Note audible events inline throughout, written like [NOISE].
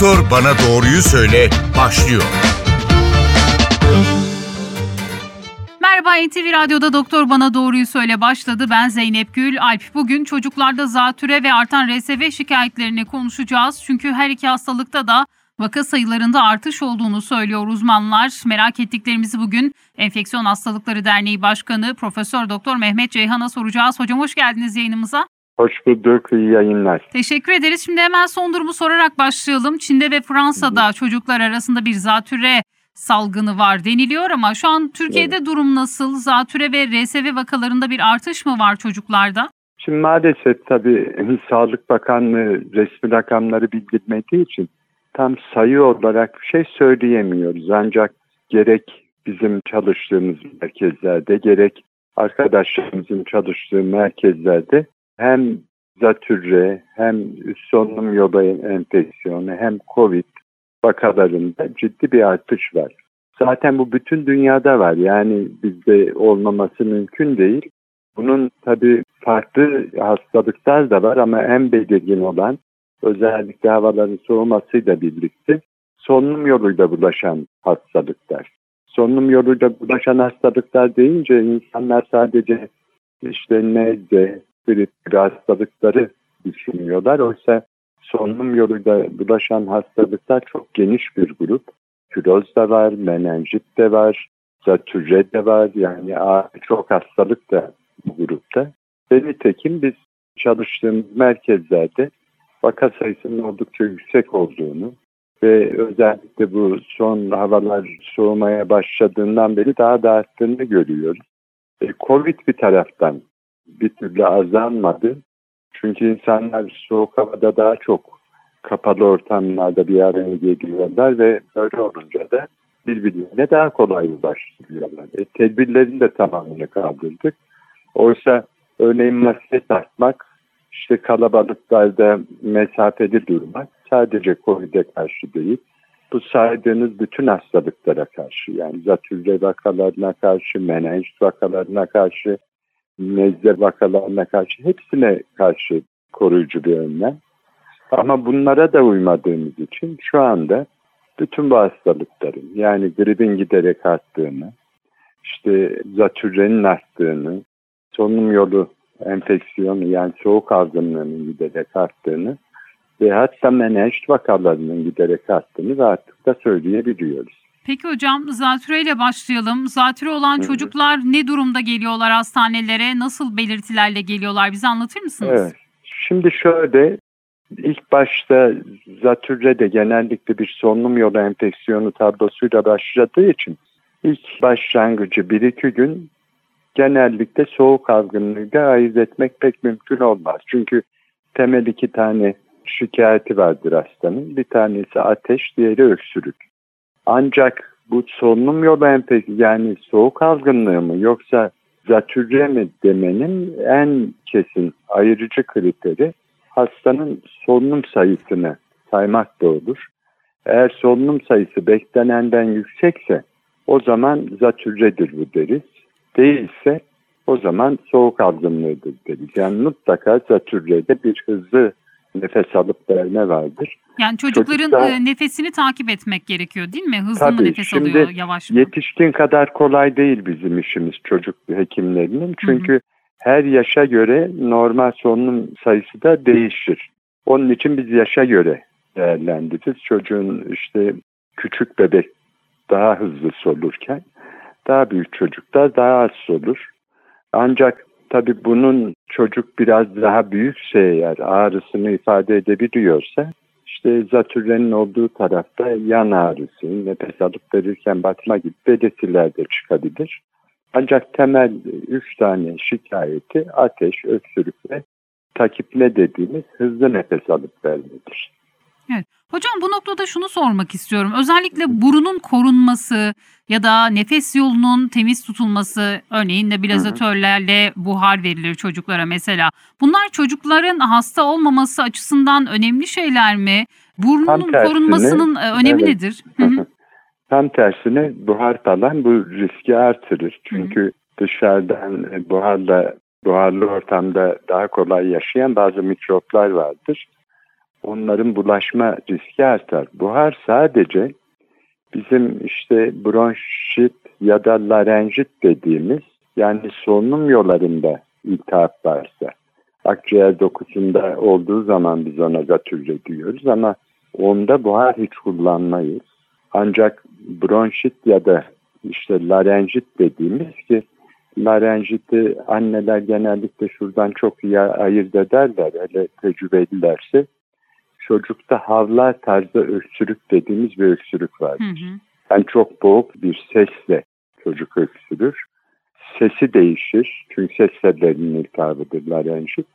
Doktor Bana Doğruyu Söyle başlıyor. Merhaba NTV Radyo'da Doktor Bana Doğruyu Söyle başladı. Ben Zeynep Gül Alp. Bugün çocuklarda zatüre ve artan RSV şikayetlerini konuşacağız. Çünkü her iki hastalıkta da vaka sayılarında artış olduğunu söylüyor uzmanlar. Merak ettiklerimizi bugün Enfeksiyon Hastalıkları Derneği Başkanı Profesör Doktor Mehmet Ceyhan'a soracağız. Hocam hoş geldiniz yayınımıza. Hoş bulduk, iyi yayınlar. Teşekkür ederiz. Şimdi hemen son durumu sorarak başlayalım. Çin'de ve Fransa'da çocuklar arasında bir zatüre salgını var deniliyor ama şu an Türkiye'de evet. durum nasıl? Zatüre ve RSV vakalarında bir artış mı var çocuklarda? Şimdi maalesef tabii [LAUGHS] Sağlık Bakanlığı resmi rakamları bildirmediği için tam sayı olarak bir şey söyleyemiyoruz. Ancak gerek bizim çalıştığımız merkezlerde gerek arkadaşlarımızın çalıştığı merkezlerde hem zatürre hem üst solunum yolu enfeksiyonu hem COVID vakalarında ciddi bir artış var. Zaten bu bütün dünyada var. Yani bizde olmaması mümkün değil. Bunun tabii farklı hastalıklar da var ama en belirgin olan özellikle havaların soğumasıyla birlikte solunum yoluyla bulaşan hastalıklar. Solunum yoluyla bulaşan hastalıklar deyince insanlar sadece işte nezle, gibi hastalıkları düşünüyorlar. Oysa solunum yoluyla bulaşan hastalıklar çok geniş bir grup. Küroz da var, menenjit de var, zatürre de var. Yani çok hastalık da bu grupta. Ve nitekim biz çalıştığımız merkezlerde vaka sayısının oldukça yüksek olduğunu ve özellikle bu son havalar soğumaya başladığından beri daha da arttığını görüyoruz. E, Covid bir taraftan bir türlü azalmadı. Çünkü insanlar soğuk havada daha çok kapalı ortamlarda bir araya geliyorlar ve böyle olunca da birbirlerine daha kolay ulaştırıyorlar. E, tedbirlerini de tamamını kaldırdık. Oysa örneğin maske takmak, işte kalabalıklarda mesafeli durmak sadece COVID'e karşı değil, bu saydığınız bütün hastalıklara karşı yani zatürre vakalarına karşı, menenjit vakalarına karşı, nezle vakalarına karşı hepsine karşı koruyucu bir önlem. Ama bunlara da uymadığımız için şu anda bütün bu hastalıkların yani gripin giderek arttığını, işte zatürrenin arttığını, solunum yolu enfeksiyonu yani soğuk algınlığının giderek arttığını ve hatta menenjit vakalarının giderek arttığını rahatlıkla söyleyebiliyoruz. Peki hocam zatüre ile başlayalım. Zatüre olan Hı-hı. çocuklar ne durumda geliyorlar hastanelere? Nasıl belirtilerle geliyorlar? Bize anlatır mısınız? Evet. Şimdi şöyle ilk başta zatürre de genellikle bir solunum yolu enfeksiyonu tablosuyla başladığı için ilk başlangıcı 1-2 gün genellikle soğuk algınlığıyla ayırt etmek pek mümkün olmaz. Çünkü temel iki tane şikayeti vardır hastanın. Bir tanesi ateş, diğeri öksürük. Ancak bu solunum yolu enfeksiyonu yani soğuk algınlığı mı yoksa zatürre mi demenin en kesin ayırıcı kriteri hastanın solunum sayısını saymak da olur. Eğer solunum sayısı beklenenden yüksekse o zaman zatürredir bu deriz. Değilse o zaman soğuk algınlığıdır deriz. Yani mutlaka zatürrede bir hızlı nefes alıp verme vardır. Yani çocukların Çocuklar, e, nefesini takip etmek gerekiyor değil mi? Hızlı tabii, mı nefes şimdi alıyor, yavaş mı? Yetişkin kadar kolay değil bizim işimiz çocuk hekimlerinin. Çünkü hı hı. her yaşa göre normal solunum sayısı da değişir. Onun için biz yaşa göre değerlendiririz. Çocuğun işte küçük bebek daha hızlı solurken daha büyük çocuklar daha az solur. Ancak Tabii bunun çocuk biraz daha büyükse eğer ağrısını ifade edebiliyorsa işte zatürrenin olduğu tarafta yan ağrısı, nefes alıp verirken batma gibi belirtiler de çıkabilir. Ancak temel üç tane şikayeti ateş, öksürük ve takiple dediğimiz hızlı nefes alıp vermedir. Evet. Hocam bu noktada şunu sormak istiyorum. Özellikle burunun korunması ya da nefes yolunun temiz tutulması, örneğin nebulizatörlerle buhar verilir çocuklara mesela. Bunlar çocukların hasta olmaması açısından önemli şeyler mi? Burnunun tersine, korunmasının e, önemi evet. nedir? [LAUGHS] Tam tersine buhar falan bu riski artırır. Çünkü Hı-hı. dışarıdan e, buharla buharlı ortamda daha kolay yaşayan bazı mikroplar vardır onların bulaşma riski artar. Buhar sadece bizim işte bronşit ya da larenjit dediğimiz yani solunum yollarında iltihap varsa akciğer dokusunda olduğu zaman biz ona zatürre diyoruz ama onda buhar hiç kullanmayız. Ancak bronşit ya da işte larenjit dediğimiz ki larenjiti anneler genellikle şuradan çok iyi ayırt ederler. Hele tecrübelilerse çocukta havlar tarzı öksürük dediğimiz bir öksürük var. Hı hı. Yani çok boğuk bir sesle çocuk öksürür. Sesi değişir. Çünkü ses tellerinin iltihabıdır larenjit.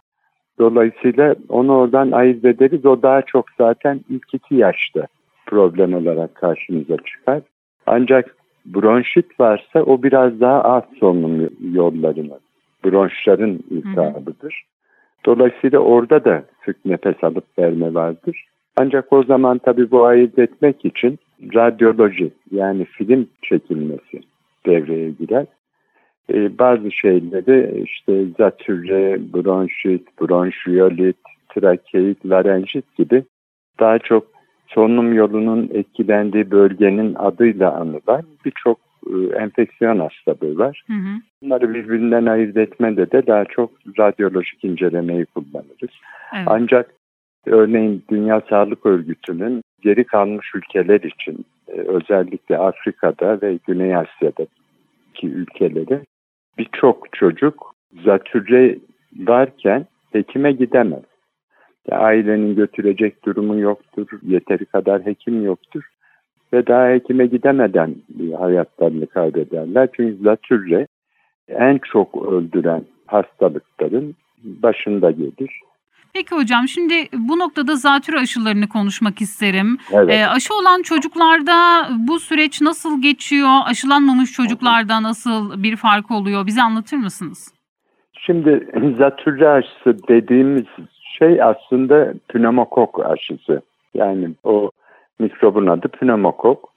Dolayısıyla onu oradan ayırt ederiz. O daha çok zaten ilk iki yaşta problem olarak karşımıza çıkar. Ancak bronşit varsa o biraz daha alt solunum yollarının, bronşların iltihabıdır. Dolayısıyla orada da sık nefes alıp verme vardır. Ancak o zaman tabii bu ayırt etmek için radyoloji yani film çekilmesi devreye girer. Ee, bazı şeyleri işte zatürre, bronşit, bronşiyolit, trakeit, larenjit gibi daha çok solunum yolunun etkilendiği bölgenin adıyla anılan birçok enfeksiyon hastalığı. Hı hı. Bunları birbirinden ayırt etmede de daha çok radyolojik incelemeyi kullanırız. Evet. Ancak örneğin Dünya Sağlık Örgütü'nün geri kalmış ülkeler için e, özellikle Afrika'da ve Güney Asya'daki ülkeleri birçok çocuk zatürre varken hekime gidemez. Ailenin götürecek durumu yoktur, yeteri kadar hekim yoktur ve daha hekime gidemeden hayatlarını kaybederler. Çünkü zatürre en çok öldüren hastalıkların başında gelir. Peki hocam şimdi bu noktada zatürre aşılarını konuşmak isterim. Evet. Ee, aşı olan çocuklarda bu süreç nasıl geçiyor? Aşılanmamış çocuklarda nasıl bir fark oluyor? Bize anlatır mısınız? Şimdi [CLEARS THROAT] zatürre aşısı dediğimiz şey aslında pneumokok aşısı. Yani o mikrobun adı pneumokok.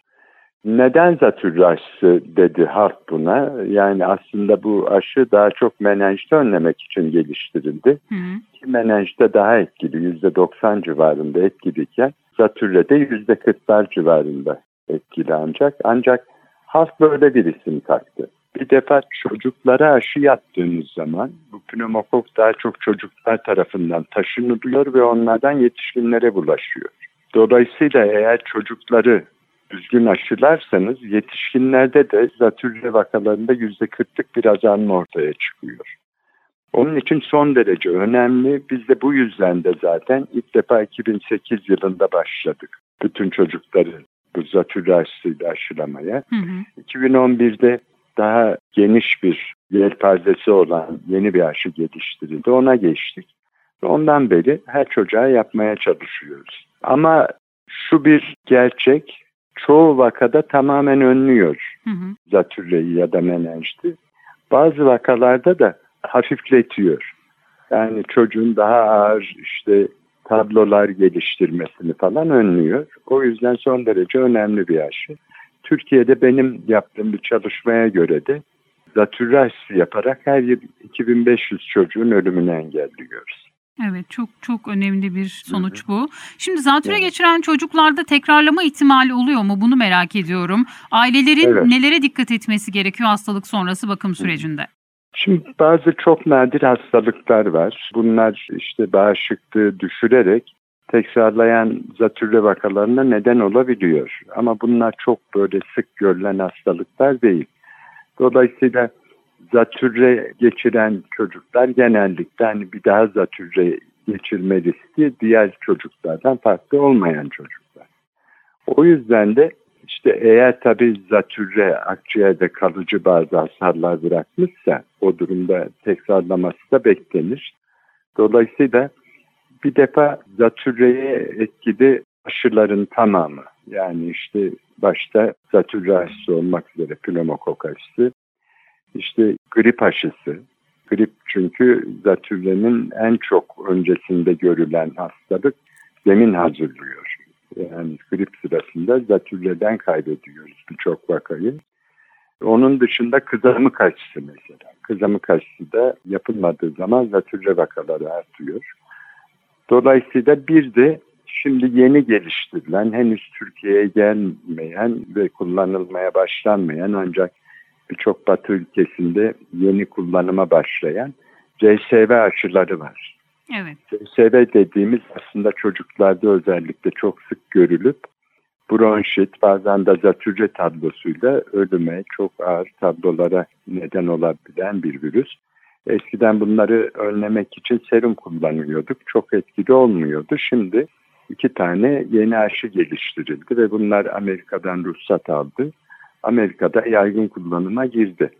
Neden zatürre aşısı dedi halk buna? Yani aslında bu aşı daha çok menenjiti önlemek için geliştirildi. Hı hı. Ki menenjite daha etkili, %90 civarında etkiliyken zatürrede %40'lar civarında etkili ancak. Ancak halk böyle bir isim taktı. Bir defa çocuklara aşı yaptığımız zaman bu pneumokok daha çok çocuklar tarafından taşınılıyor ve onlardan yetişkinlere bulaşıyor. Dolayısıyla eğer çocukları düzgün aşılarsanız yetişkinlerde de zatürre vakalarında %40'lık bir azalma ortaya çıkıyor. Onun için son derece önemli. Biz de bu yüzden de zaten ilk defa 2008 yılında başladık. Bütün çocukları bu zatürre aşısıyla aşılamaya. Hı hı. 2011'de daha geniş bir yelpazesi olan yeni bir aşı geliştirildi. Ona geçtik. Ondan beri her çocuğa yapmaya çalışıyoruz. Ama şu bir gerçek, çoğu vakada tamamen önlüyor Hı hı. zatürreyi ya da menenjiti. Bazı vakalarda da hafifletiyor. Yani çocuğun daha ağır işte tablolar geliştirmesini falan önlüyor. O yüzden son derece önemli bir aşı. Türkiye'de benim yaptığım bir çalışmaya göre de zatürre aşısı yaparak her yıl 2500 çocuğun ölümünü engelliyoruz. Evet çok çok önemli bir sonuç bu. Şimdi zatürre Evet. geçiren çocuklarda tekrarlama ihtimali oluyor mu? Bunu merak ediyorum. Ailelerin Evet. nelere dikkat etmesi gerekiyor hastalık sonrası bakım sürecinde? Şimdi bazı çok nadir hastalıklar var. Bunlar işte bağışıklığı düşürerek tekrarlayan zatürre vakalarına neden olabiliyor. Ama bunlar çok böyle sık görülen hastalıklar değil. Dolayısıyla zatürre geçiren çocuklar genellikle hani bir daha zatürre geçirme riski diğer çocuklardan farklı olmayan çocuklar. O yüzden de işte eğer tabii zatürre akciğerde kalıcı bazı hasarlar bırakmışsa o durumda tekrarlaması da beklenir. Dolayısıyla bir defa zatürreye etkili aşıların tamamı yani işte başta zatürre aşısı olmak üzere pneumokok aşısı, işte grip aşısı. Grip çünkü zatürrenin en çok öncesinde görülen hastalık zemin hazırlıyor. Yani grip sırasında zatürreden kaybediyoruz birçok vakayı. Onun dışında kızamık aşısı mesela. Kızamık aşısı da yapılmadığı zaman zatürre vakaları artıyor. Dolayısıyla bir de şimdi yeni geliştirilen, henüz Türkiye'ye gelmeyen ve kullanılmaya başlanmayan ancak birçok batı ülkesinde yeni kullanıma başlayan CSV aşıları var. Evet. CSV dediğimiz aslında çocuklarda özellikle çok sık görülüp bronşit bazen de zatürre tablosuyla ölüme çok ağır tablolara neden olabilen bir virüs. Eskiden bunları önlemek için serum kullanıyorduk. Çok etkili olmuyordu. Şimdi iki tane yeni aşı geliştirildi ve bunlar Amerika'dan ruhsat aldı. Amerika'da yaygın kullanıma girdi.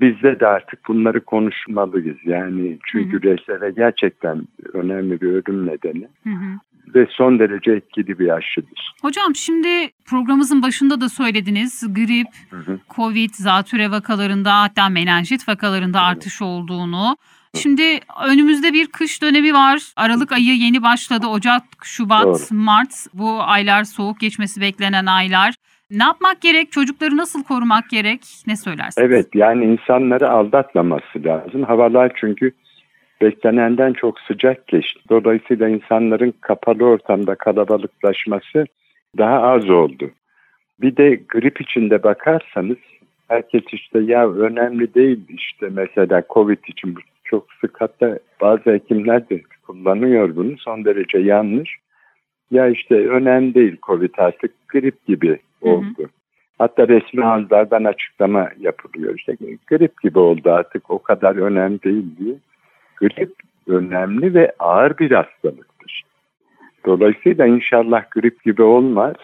Bizde de artık bunları konuşmalıyız. Yani çünkü RSV gerçekten önemli bir ölüm nedeni Hı hı. ve son derece etkili bir aşıdır. Hocam şimdi programımızın başında da söylediniz grip, Hı hı. Covid, zatüre vakalarında hatta menenjit vakalarında artış olduğunu. Şimdi önümüzde bir kış dönemi var. Aralık ayı yeni başladı. Ocak, Şubat, Doğru. Mart bu aylar soğuk geçmesi beklenen aylar. Ne yapmak gerek? Çocukları nasıl korumak gerek? Ne söylersiniz? Evet yani insanları aldatmaması lazım. Havalar çünkü beklenenden çok sıcak geçti. Dolayısıyla insanların kapalı ortamda kalabalıklaşması daha az oldu. Bir de grip içinde bakarsanız herkes işte ya önemli değil işte mesela Covid için çok sık hatta bazı hekimler de kullanıyor bunu son derece yanlış. Ya işte önemli değil Covid artık grip gibi Oldu. Hatta resmi ağızlardan açıklama yapılıyor. İşte grip gibi oldu artık o kadar önemli değil diye. Grip önemli ve ağır bir hastalıktır. Dolayısıyla inşallah grip gibi olmaz.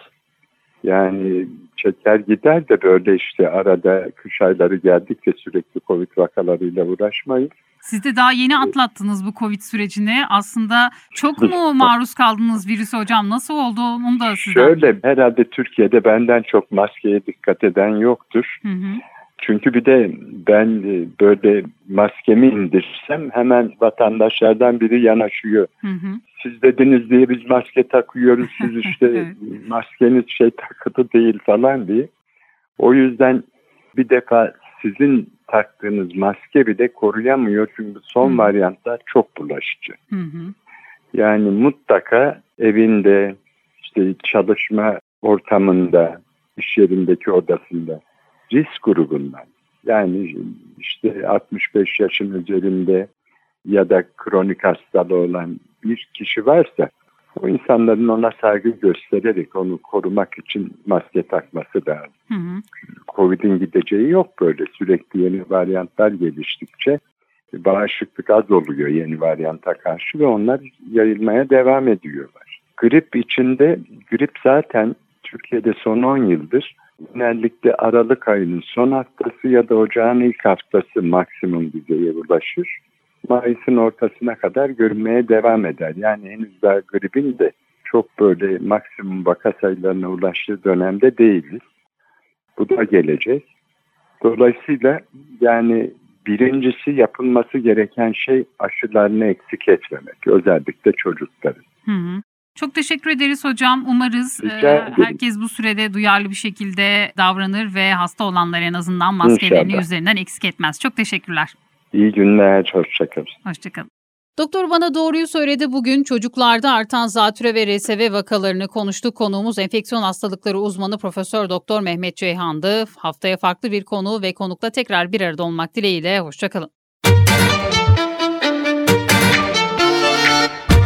Yani çeker gider de böyle işte arada kış ayları geldikçe sürekli Covid vakalarıyla uğraşmayız. Siz de daha yeni atlattınız bu Covid sürecini. Aslında çok mu maruz kaldınız virüse hocam? Nasıl oldu? Onu da sizden. Şöyle herhalde Türkiye'de benden çok maskeye dikkat eden yoktur. Hı hı. Çünkü bir de ben e, böyle maskemi indirsem hemen vatandaşlardan biri yanaşıyor. Hı hı. Siz dediniz diye biz maske takıyoruz. Siz [LAUGHS] işte maskeniz şey takılı değil falan diye. O yüzden bir defa sizin taktığınız maske bile koruyamıyor. Çünkü son Hı. varyantlar çok bulaşıcı. Hı hı. Yani mutlaka evinde, işte çalışma ortamında, iş yerindeki odasında risk grubundan yani işte 65 yaşın üzerinde ya da kronik hastalığı olan bir kişi varsa o insanların ona saygı göstererek onu korumak için maske takması lazım. Hı hı. Covid'in gideceği yok böyle sürekli yeni varyantlar geliştikçe bağışıklık az oluyor yeni varyanta karşı ve onlar yayılmaya devam ediyorlar. Grip içinde grip zaten Türkiye'de son 10 yıldır genellikle Aralık ayının son haftası ya da ocağın ilk haftası maksimum düzeye ulaşır. Mayıs'ın ortasına kadar görünmeye devam eder. Yani henüz daha gripin de çok böyle maksimum vaka sayılarına ulaştığı dönemde değiliz. Bu da gelecek. Dolayısıyla yani birincisi yapılması gereken şey aşılarını eksik etmemek. Özellikle çocukların. Hı hı. Çok teşekkür ederiz hocam. Umarız e, herkes bu sürede duyarlı bir şekilde davranır ve hasta olanlar en azından maskelerini İnşallah. üzerinden eksik etmez. Çok teşekkürler. İyi günler, hoşçakalın. Hoşçakalın. Doktor bana doğruyu söyledi. Bugün çocuklarda artan zatüre ve RSV vakalarını konuştuk. Konuğumuz enfeksiyon hastalıkları uzmanı Profesör Doktor Mehmet Ceyhan'dı. Haftaya farklı bir konu ve konukla tekrar bir arada olmak dileğiyle. Hoşçakalın.